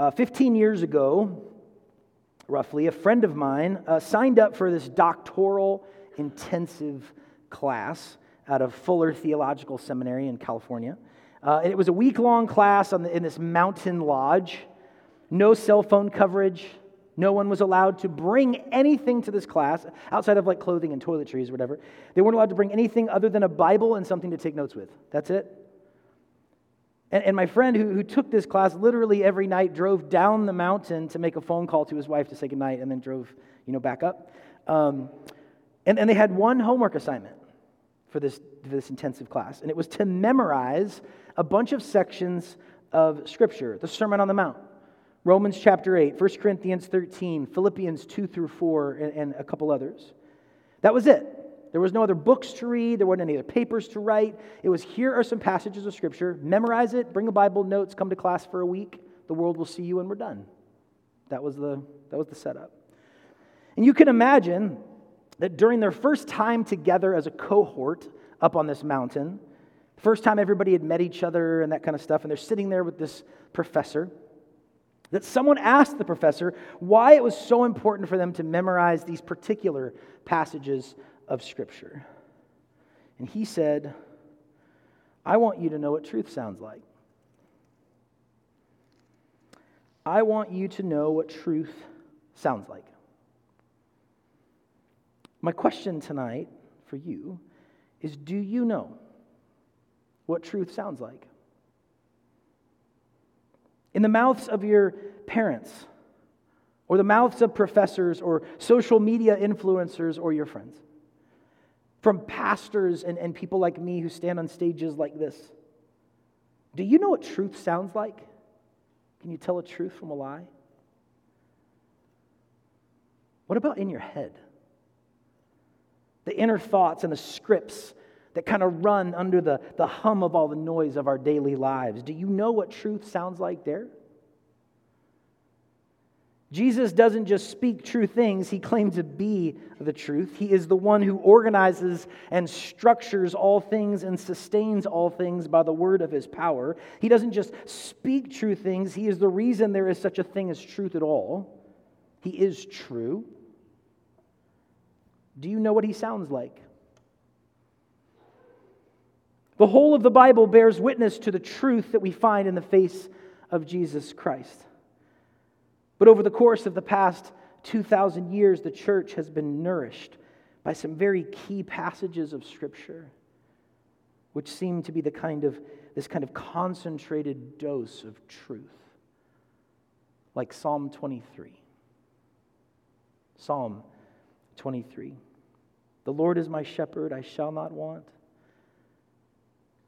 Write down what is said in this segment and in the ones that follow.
Uh, 15 years ago, roughly, a friend of mine uh, signed up for this doctoral intensive class out of Fuller Theological Seminary in California. Uh, it was a week long class the, in this mountain lodge, no cell phone coverage. No one was allowed to bring anything to this class outside of like clothing and toiletries or whatever. They weren't allowed to bring anything other than a Bible and something to take notes with. That's it. And, and my friend who, who took this class literally every night drove down the mountain to make a phone call to his wife to say goodnight and then drove, you know, back up. Um, and, and they had one homework assignment for this, this intensive class, and it was to memorize a bunch of sections of Scripture, the Sermon on the Mount. Romans chapter 8, 1 Corinthians 13, Philippians 2 through 4, and, and a couple others. That was it. There was no other books to read, there weren't any other papers to write. It was here are some passages of Scripture, memorize it, bring a Bible, notes, come to class for a week. The world will see you, and we're done. That was the, that was the setup. And you can imagine that during their first time together as a cohort up on this mountain, first time everybody had met each other and that kind of stuff, and they're sitting there with this professor, that someone asked the professor why it was so important for them to memorize these particular passages of Scripture. And he said, I want you to know what truth sounds like. I want you to know what truth sounds like. My question tonight for you is Do you know what truth sounds like? In the mouths of your parents, or the mouths of professors, or social media influencers, or your friends from pastors and, and people like me who stand on stages like this. Do you know what truth sounds like? Can you tell a truth from a lie? What about in your head? The inner thoughts and the scripts that kind of run under the, the hum of all the noise of our daily lives. Do you know what truth sounds like there? Jesus doesn't just speak true things, he claims to be the truth. He is the one who organizes and structures all things and sustains all things by the word of his power. He doesn't just speak true things, he is the reason there is such a thing as truth at all. He is true. Do you know what he sounds like? The whole of the Bible bears witness to the truth that we find in the face of Jesus Christ. But over the course of the past 2,000 years, the church has been nourished by some very key passages of Scripture, which seem to be the kind of, this kind of concentrated dose of truth, like Psalm 23. Psalm 23. The Lord is my shepherd, I shall not want.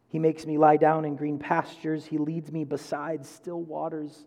He makes me lie down in green pastures. He leads me beside still waters.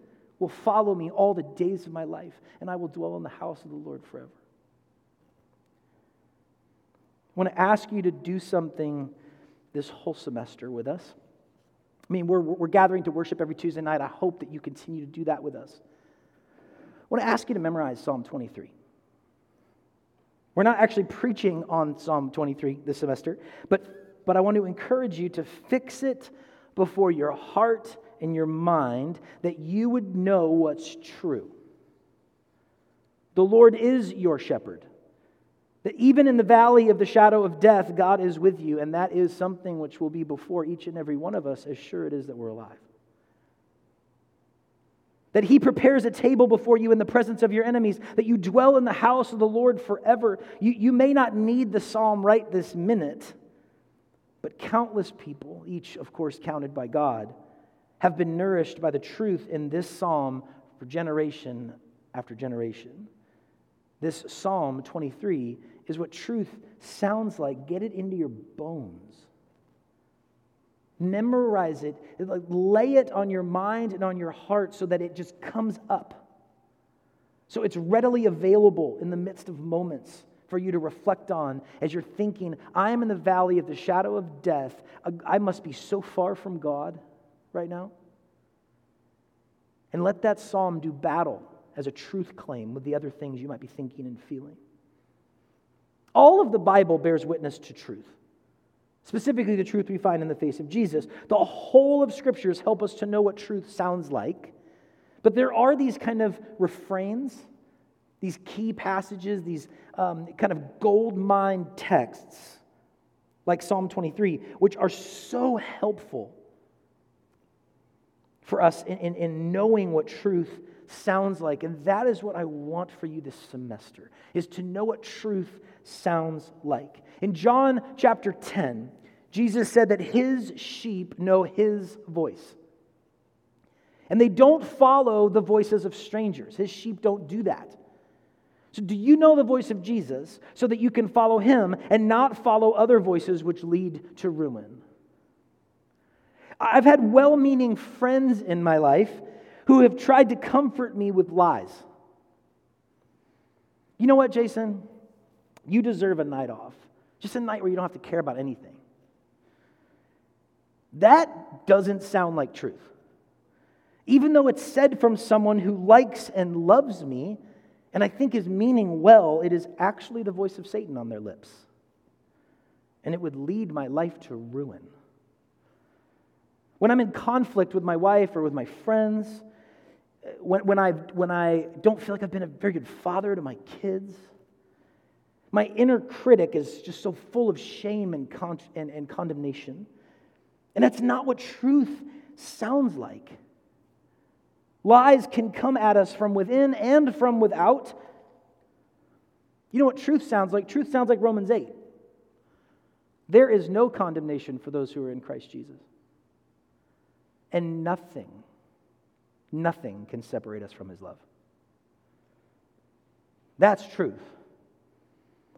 will follow me all the days of my life, and I will dwell in the house of the Lord forever. I want to ask you to do something this whole semester with us. I mean, we're, we're gathering to worship every Tuesday night. I hope that you continue to do that with us. I want to ask you to memorize Psalm 23. We're not actually preaching on Psalm 23 this semester, but, but I want to encourage you to fix it before your heart in your mind that you would know what's true. The Lord is your shepherd. That even in the valley of the shadow of death, God is with you, and that is something which will be before each and every one of us, as sure it is that we're alive. That he prepares a table before you in the presence of your enemies, that you dwell in the house of the Lord forever. You, you may not need the psalm right this minute, but countless people, each, of course, counted by God, have been nourished by the truth in this psalm for generation after generation. This Psalm 23 is what truth sounds like. Get it into your bones. Memorize it, lay it on your mind and on your heart so that it just comes up. So it's readily available in the midst of moments for you to reflect on as you're thinking, I am in the valley of the shadow of death. I must be so far from God right now. And let that psalm do battle as a truth claim with the other things you might be thinking and feeling. All of the Bible bears witness to truth, specifically the truth we find in the face of Jesus. The whole of scriptures help us to know what truth sounds like but there are these kind of refrains, these key passages, these um, kind of gold mine texts, like Psalm 23, which are so helpful for us in, in, in knowing what truth sounds like. And that is what I want for you this semester, is to know what truth sounds like. In John chapter 10, Jesus said that his sheep know his voice. And they don't follow the voices of strangers. His sheep don't do that. So, do you know the voice of Jesus so that you can follow him and not follow other voices which lead to ruin? I've had well meaning friends in my life who have tried to comfort me with lies. You know what, Jason? You deserve a night off, just a night where you don't have to care about anything. That doesn't sound like truth. Even though it's said from someone who likes and loves me, and I think is meaning well, it is actually the voice of Satan on their lips. And it would lead my life to ruin. When I'm in conflict with my wife or with my friends, when, when, I, when I don't feel like I've been a very good father to my kids, my inner critic is just so full of shame and, con- and, and condemnation. And that's not what truth sounds like. Lies can come at us from within and from without. You know what truth sounds like? Truth sounds like Romans 8. There is no condemnation for those who are in Christ Jesus. And nothing, nothing can separate us from his love. That's truth.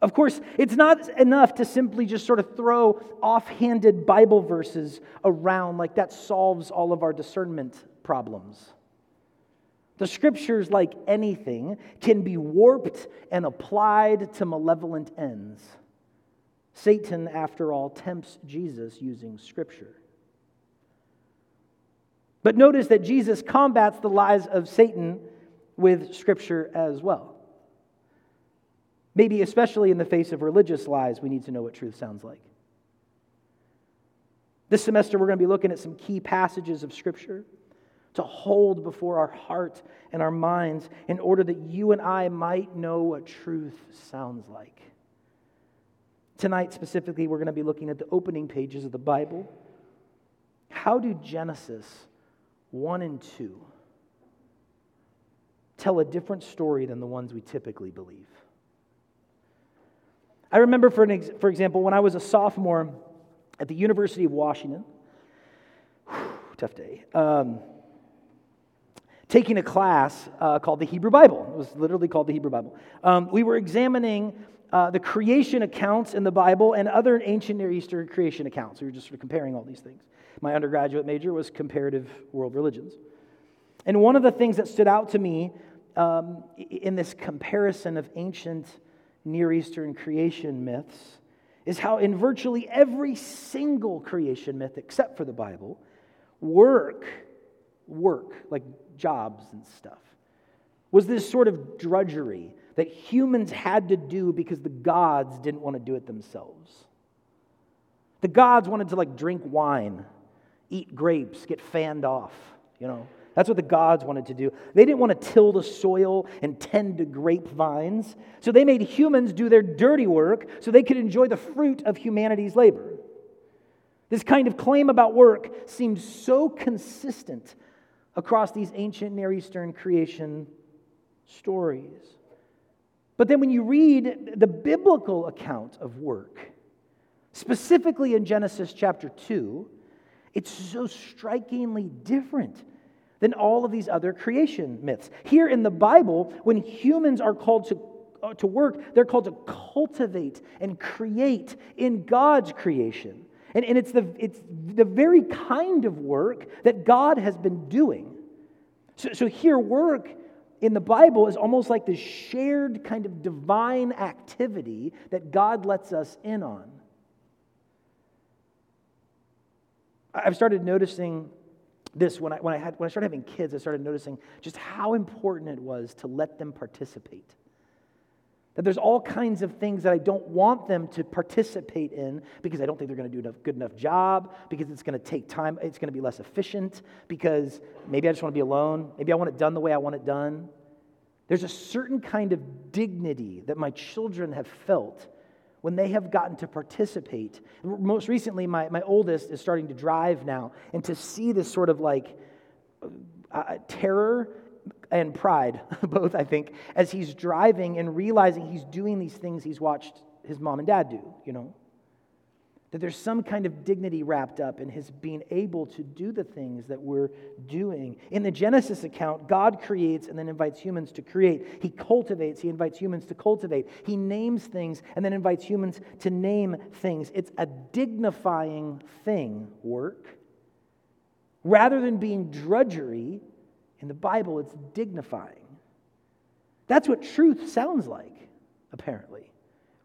Of course, it's not enough to simply just sort of throw offhanded Bible verses around like that solves all of our discernment problems. The scriptures, like anything, can be warped and applied to malevolent ends. Satan, after all, tempts Jesus using scripture. But notice that Jesus combats the lies of Satan with scripture as well. Maybe especially in the face of religious lies, we need to know what truth sounds like. This semester, we're going to be looking at some key passages of scripture to hold before our heart and our minds in order that you and I might know what truth sounds like. Tonight, specifically, we're going to be looking at the opening pages of the Bible. How do Genesis 1 and 2 tell a different story than the ones we typically believe? I remember, for, ex- for example, when I was a sophomore at the University of Washington, whew, tough day. Um, taking a class uh, called the Hebrew Bible. It was literally called the Hebrew Bible. Um, we were examining uh, the creation accounts in the Bible and other ancient Near Eastern creation accounts. We were just sort of comparing all these things. My undergraduate major was comparative world religions. And one of the things that stood out to me um, in this comparison of ancient Near Eastern creation myths is how, in virtually every single creation myth except for the Bible, work, work, like jobs and stuff was this sort of drudgery that humans had to do because the gods didn't want to do it themselves. The gods wanted to like drink wine, eat grapes, get fanned off, you know. That's what the gods wanted to do. They didn't want to till the soil and tend to grapevines. So they made humans do their dirty work so they could enjoy the fruit of humanity's labor. This kind of claim about work seems so consistent across these ancient Near Eastern creation stories. But then when you read the biblical account of work, specifically in Genesis chapter 2, it's so strikingly different than all of these other creation myths. Here in the Bible, when humans are called to, uh, to work, they're called to cultivate and create in God's creation. And, and it's, the, it's the very kind of work that God has been doing. So, so here, work in the Bible is almost like this shared kind of divine activity that God lets us in on. I've started noticing this when I, when I, had, when I started having kids, I started noticing just how important it was to let them participate. That there's all kinds of things that I don't want them to participate in because I don't think they're going to do a good enough job, because it's going to take time, it's going to be less efficient, because maybe I just want to be alone, maybe I want it done the way I want it done. There's a certain kind of dignity that my children have felt when they have gotten to participate. Most recently, my, my oldest is starting to drive now, and to see this sort of like uh, terror and pride, both, I think, as he's driving and realizing he's doing these things he's watched his mom and dad do, you know. That there's some kind of dignity wrapped up in his being able to do the things that we're doing. In the Genesis account, God creates and then invites humans to create. He cultivates, he invites humans to cultivate. He names things and then invites humans to name things. It's a dignifying thing, work. Rather than being drudgery, in the Bible, it's dignifying. That's what truth sounds like, apparently.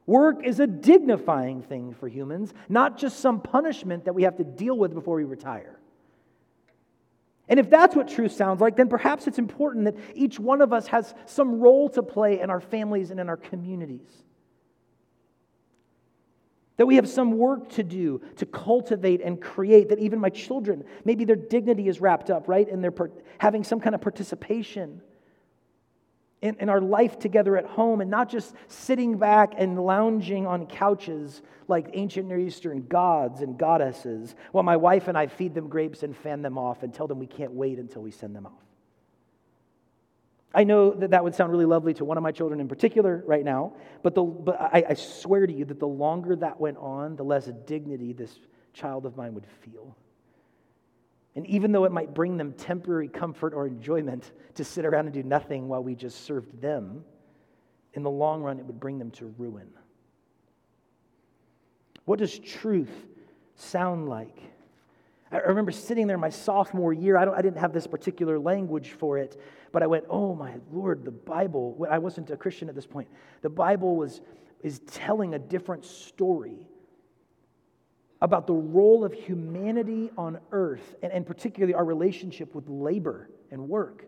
Work is a dignifying thing for humans, not just some punishment that we have to deal with before we retire. And if that's what truth sounds like, then perhaps it's important that each one of us has some role to play in our families and in our communities. That we have some work to do to cultivate and create, that even my children, maybe their dignity is wrapped up, right? And they're having some kind of participation in, in our life together at home and not just sitting back and lounging on couches like ancient Near Eastern gods and goddesses while my wife and I feed them grapes and fan them off and tell them we can't wait until we send them off. I know that that would sound really lovely to one of my children in particular right now, but, the, but I, I swear to you that the longer that went on, the less dignity this child of mine would feel. And even though it might bring them temporary comfort or enjoyment to sit around and do nothing while we just served them, in the long run, it would bring them to ruin. What does truth sound like? I remember sitting there my sophomore year. I, I, didn't have this particular language for it, but I went, oh my Lord, the Bible. I wasn't a Christian at this point. The Bible was, is telling a different story about the role of humanity on earth, and, and particularly our relationship with labor and work.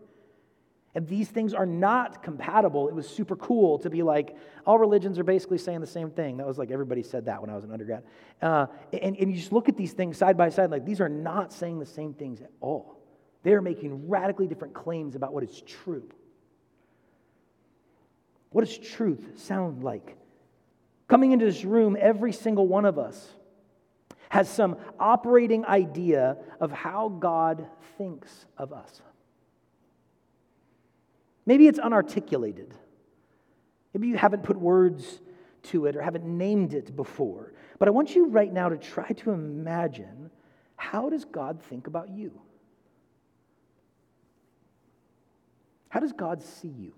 And these things are not compatible. It was super cool to be like, all religions are basically saying the same thing. That was like everybody said that when I was an undergrad. Uh, and, and you just look at these things side by side, like these are not saying the same things at all. They're making radically different claims about what is true. What does truth sound like? Coming into this room, every single one of us has some operating idea of how God thinks of us. Maybe it's unarticulated. Maybe you haven't put words to it or haven't named it before. But I want you right now to try to imagine how does God think about you? How does God see you?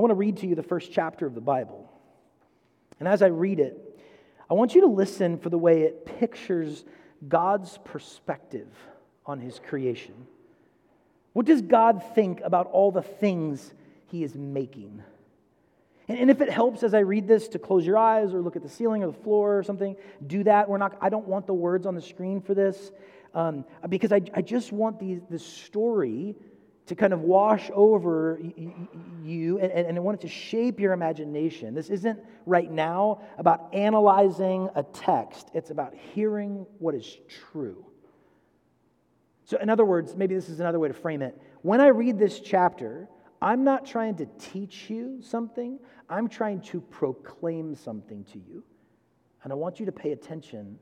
I want to read to you the first chapter of the Bible. And as I read it, I want you to listen for the way it pictures God's perspective on his creation. What does God think about all the things he is making? And, if it helps as I read this to close your eyes or look at the ceiling or the floor or something, do that. We're not, I don't want the words on the screen for this um, because I, I just want the, the story to kind of wash over you and, and I want it to shape your imagination. This isn't right now about analyzing a text, it's about hearing what is true. So, in other words, maybe this is another way to frame it. When I read this chapter, I'm not trying to teach you something, I'm trying to proclaim something to you. And I want you to pay attention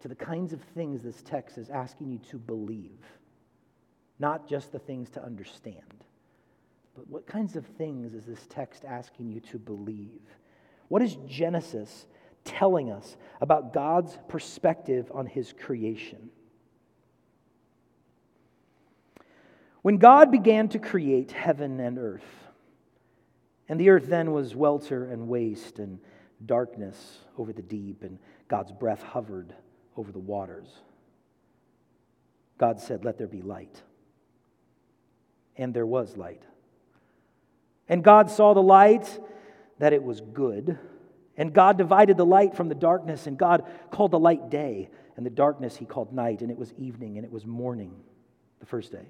to the kinds of things this text is asking you to believe not just the things to understand. But what kinds of things is this text asking you to believe? What is Genesis telling us about God's perspective on his creation? When God began to create heaven and earth, and the earth then was welter and waste and darkness over the deep, and God's breath hovered over the waters. God said, Let there be light. And there was light. And God saw the light, that it was good. And God divided the light from the darkness, and God called the light day, and the darkness he called night, and it was evening, and it was morning the first day.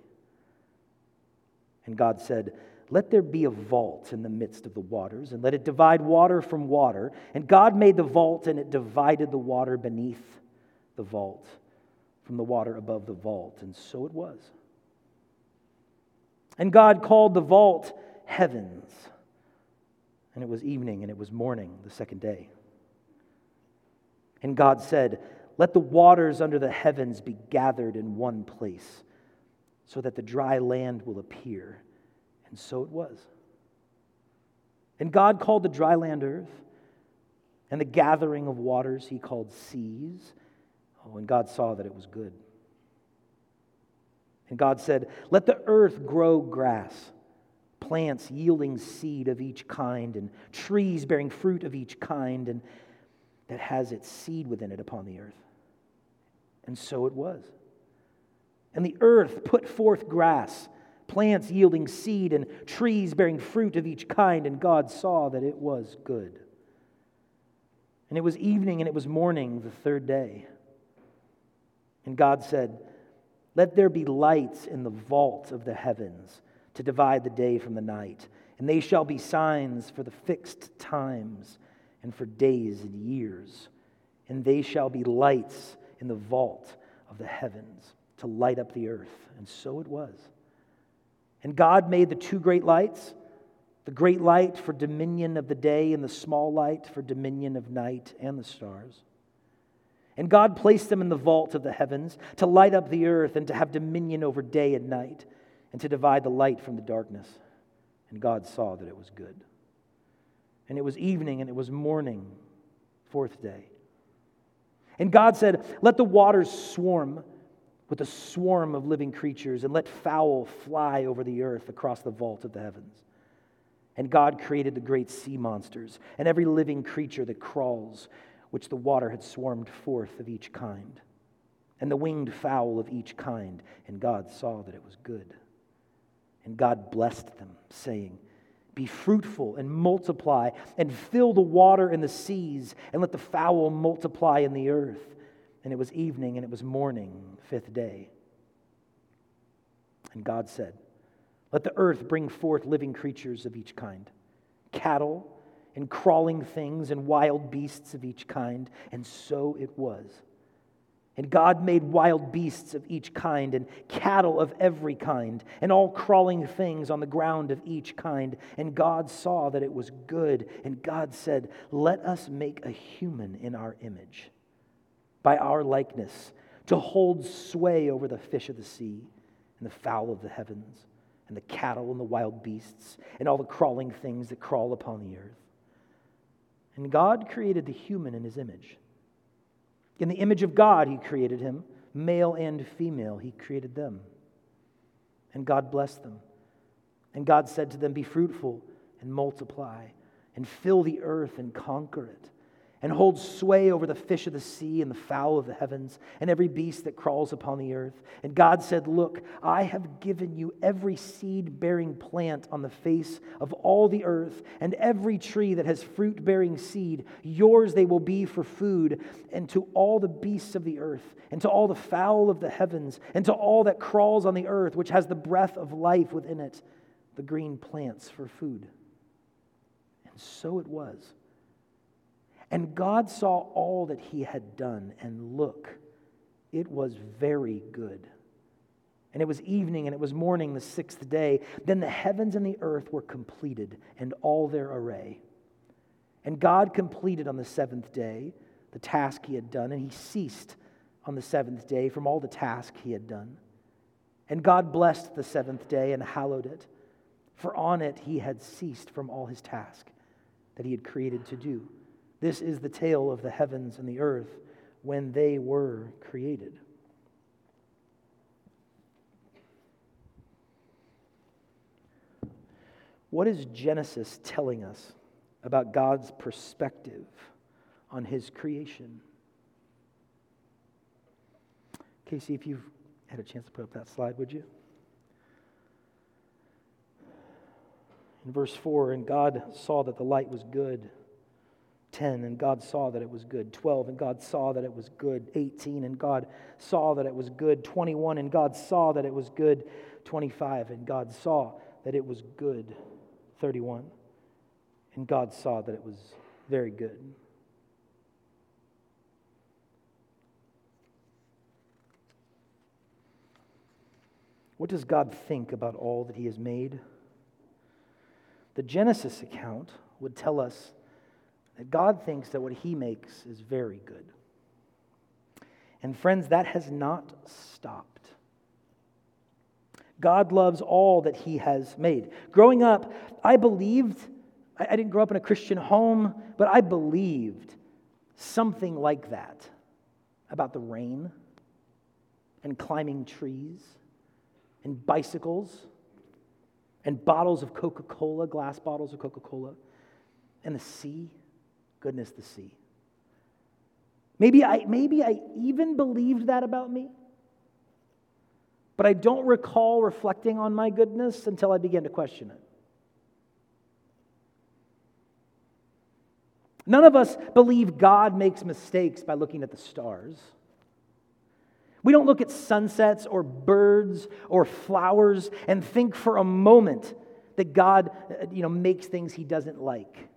And God said, Let there be a vault in the midst of the waters, and let it divide water from water. And God made the vault, and it divided the water beneath the vault from the water above the vault. And so it was. And God called the vault heavens. And it was evening, and it was morning the second day. And God said, Let the waters under the heavens be gathered in one place so that the dry land will appear. And so it was. And God called the dry land earth, and the gathering of waters he called seas. Oh, and God saw that it was good. And God said, Let the earth grow grass, plants yielding seed of each kind, and trees bearing fruit of each kind, and that has its seed within it upon the earth. And so it was. And the earth put forth grass, plants yielding seed, and trees bearing fruit of each kind, and God saw that it was good. And it was evening and it was morning the third day. And God said, Let there be lights in the vault of the heavens to divide the day from the night, and they shall be signs for the fixed times and for days and years, and they shall be lights in the vault of the heavens to light up the earth. And so it was. And God made the two great lights the great light for dominion of the day, and the small light for dominion of night and the stars. And God placed them in the vault of the heavens to light up the earth and to have dominion over day and night, and to divide the light from the darkness. And God saw that it was good. And it was evening and it was morning, fourth day. And God said, Let the waters swarm with a swarm of living creatures, and let fowl fly over the earth across the vault of the heavens. And God created the great sea monsters and every living creature that crawls, which the water had swarmed forth of each kind, and the winged fowl of each kind. And God saw that it was good. And God blessed them, saying, Be fruitful and multiply, and fill the water in the seas, and let the fowl multiply in the earth and it was evening, and it was morning, fifth day. And God said, Let the earth bring forth living creatures of each kind cattle, and crawling things, and wild beasts of each kind. And so it was. And God made wild beasts of each kind, and cattle of every kind, and all crawling things on the ground of each kind. And God saw that it was good. And God said, Let us make a human in our image by our likeness, to hold sway over the fish of the sea, and the fowl of the heavens, and the cattle and the wild beasts, and all the crawling things that crawl upon the earth. And God created the human in his image. In the image of God, he created him, male and female, he created them. And God blessed them. And God said to them, Be fruitful and multiply, and fill the earth and conquer it and holds sway over the fish of the sea and the fowl of the heavens and every beast that crawls upon the earth. And God said, Look, I have given you every seed bearing plant on the face of all the earth, and every tree that has fruit bearing seed. Yours they will be for food, and to all the beasts of the earth, and to all the fowl of the heavens, and to all that crawls on the earth, which has the breath of life within it, the green plants for food. And so it was. And God saw all that he had done, and look, it was very good. And it was evening, and it was morning the sixth day. Then the heavens and the earth were completed, and all their array. And God completed on the seventh day the task he had done, and he ceased on the seventh day from all the task he had done. And God blessed the seventh day and hallowed it, for on it he had ceased from all his task that he had created to do. This is the tale of the heavens and the earth when they were created. What is Genesis telling us about God's perspective on his creation? Casey, if you've had a chance to put up that slide, would you? In verse 4, and God saw that the light was good. 10, and God saw that it was good. 12, and God saw that it was good. 18, and God saw that it was good. 21, and God saw that it was good. 25, and God saw that it was good. 31, and God saw that it was very good. What does God think about all that He has made? The Genesis account would tell us that God thinks that what He makes is very good. And friends, that has not stopped. God loves all that He has made. Growing up, I believed, I didn't grow up in a Christian home, but I believed something like that about the rain and climbing trees and bicycles and bottles of Coca Cola, glass bottles of Coca Cola, and the sea. Goodness, the sea. Maybe I, maybe I even believed that about me. But I don't recall reflecting on my goodness until I began to question it. None of us believe God makes mistakes by looking at the stars. We don't look at sunsets or birds or flowers and think for a moment that God uh, you know, makes things he doesn't like.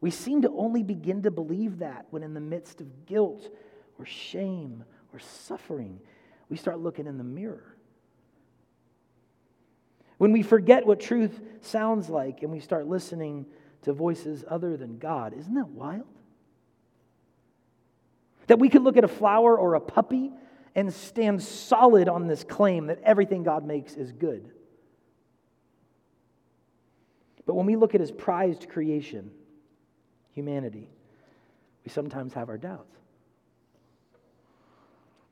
We seem to only begin to believe that when, in the midst of guilt or shame or suffering, we start looking in the mirror. When we forget what truth sounds like and we start listening to voices other than God, isn't that wild? That we could look at a flower or a puppy and stand solid on this claim that everything God makes is good. But when we look at his prized creation, humanity, we sometimes have our doubts.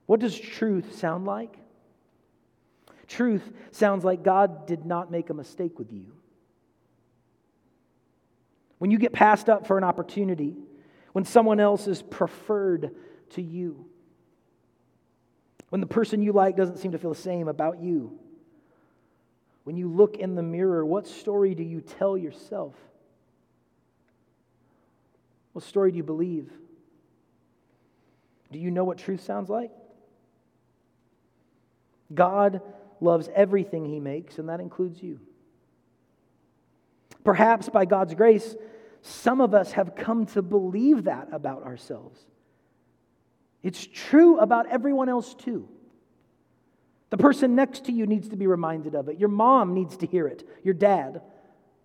What does truth sound like? Truth sounds like God did not make a mistake with you. When you get passed up for an opportunity, when someone else is preferred to you. When the person you like doesn't seem to feel the same about you. When you look in the mirror, what story do you tell yourself? What story do you believe? Do you know what truth sounds like? God loves everything He makes, and that includes you. Perhaps by God's grace, some of us have come to believe that about ourselves. It's true about everyone else too. The person next to you needs to be reminded of it. Your mom needs to hear it. Your dad,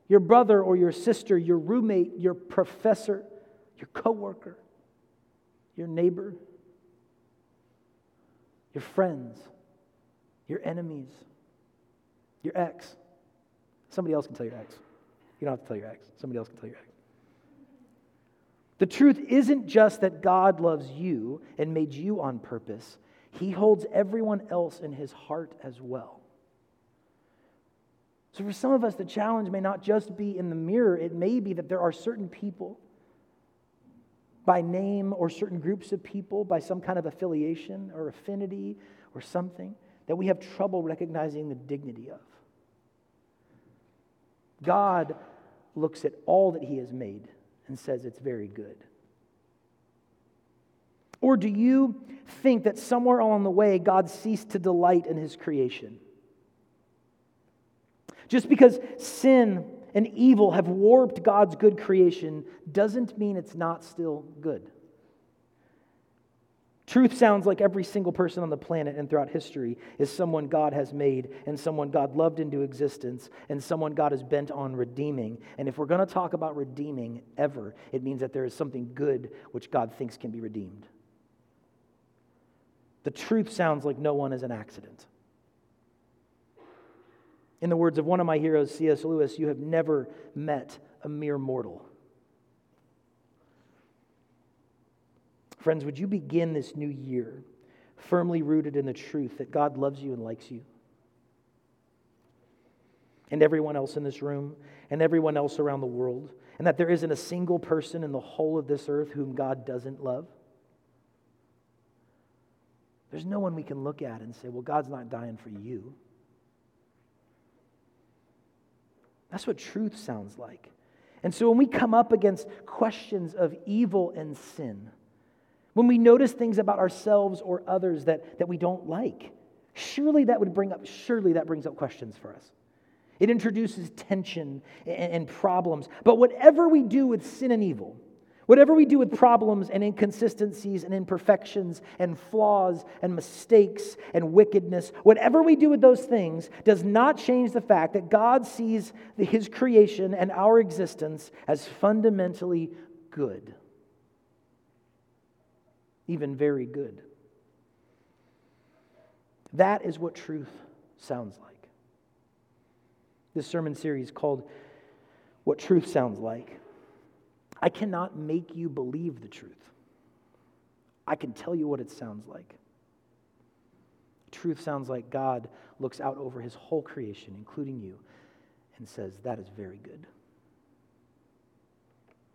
your brother or your sister, your roommate, your professor, your coworker, your neighbor, your friends, your enemies, your ex. Somebody else can tell your ex. You don't have to tell your ex. Somebody else can tell your ex. The truth isn't just that God loves you and made you on purpose, He holds everyone else in His heart as well. So, for some of us, the challenge may not just be in the mirror, it may be that there are certain people by name or certain groups of people, by some kind of affiliation or affinity or something, that we have trouble recognizing the dignity of. God looks at all that He has made and says it's very good? Or do you think that somewhere along the way God ceased to delight in his creation? Just because sin and evil have warped God's good creation doesn't mean it's not still good. Truth sounds like every single person on the planet and throughout history is someone God has made and someone God loved into existence and someone God is bent on redeeming. And if we're going to talk about redeeming ever, it means that there is something good which God thinks can be redeemed. The truth sounds like no one is an accident. In the words of one of my heroes, C.S. Lewis, you have never met a mere mortal. Friends, would you begin this new year firmly rooted in the truth that God loves you and likes you? And everyone else in this room, and everyone else around the world, and that there isn't a single person in the whole of this earth whom God doesn't love? There's no one we can look at and say, well, God's not dying for you. That's what truth sounds like. And so when we come up against questions of evil and sin, when we notice things about ourselves or others that, that we don't like, surely that would bring up, surely that brings up questions for us. It introduces tension and, and problems. But whatever we do with sin and evil, Whatever we do with problems and inconsistencies and imperfections and flaws and mistakes and wickedness, whatever we do with those things does not change the fact that God sees his creation and our existence as fundamentally good, even very good. That is what truth sounds like. This sermon series called What Truth Sounds Like I cannot make you believe the truth. I can tell you what it sounds like. Truth sounds like God looks out over his whole creation, including you, and says, That is very good.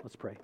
Let's pray.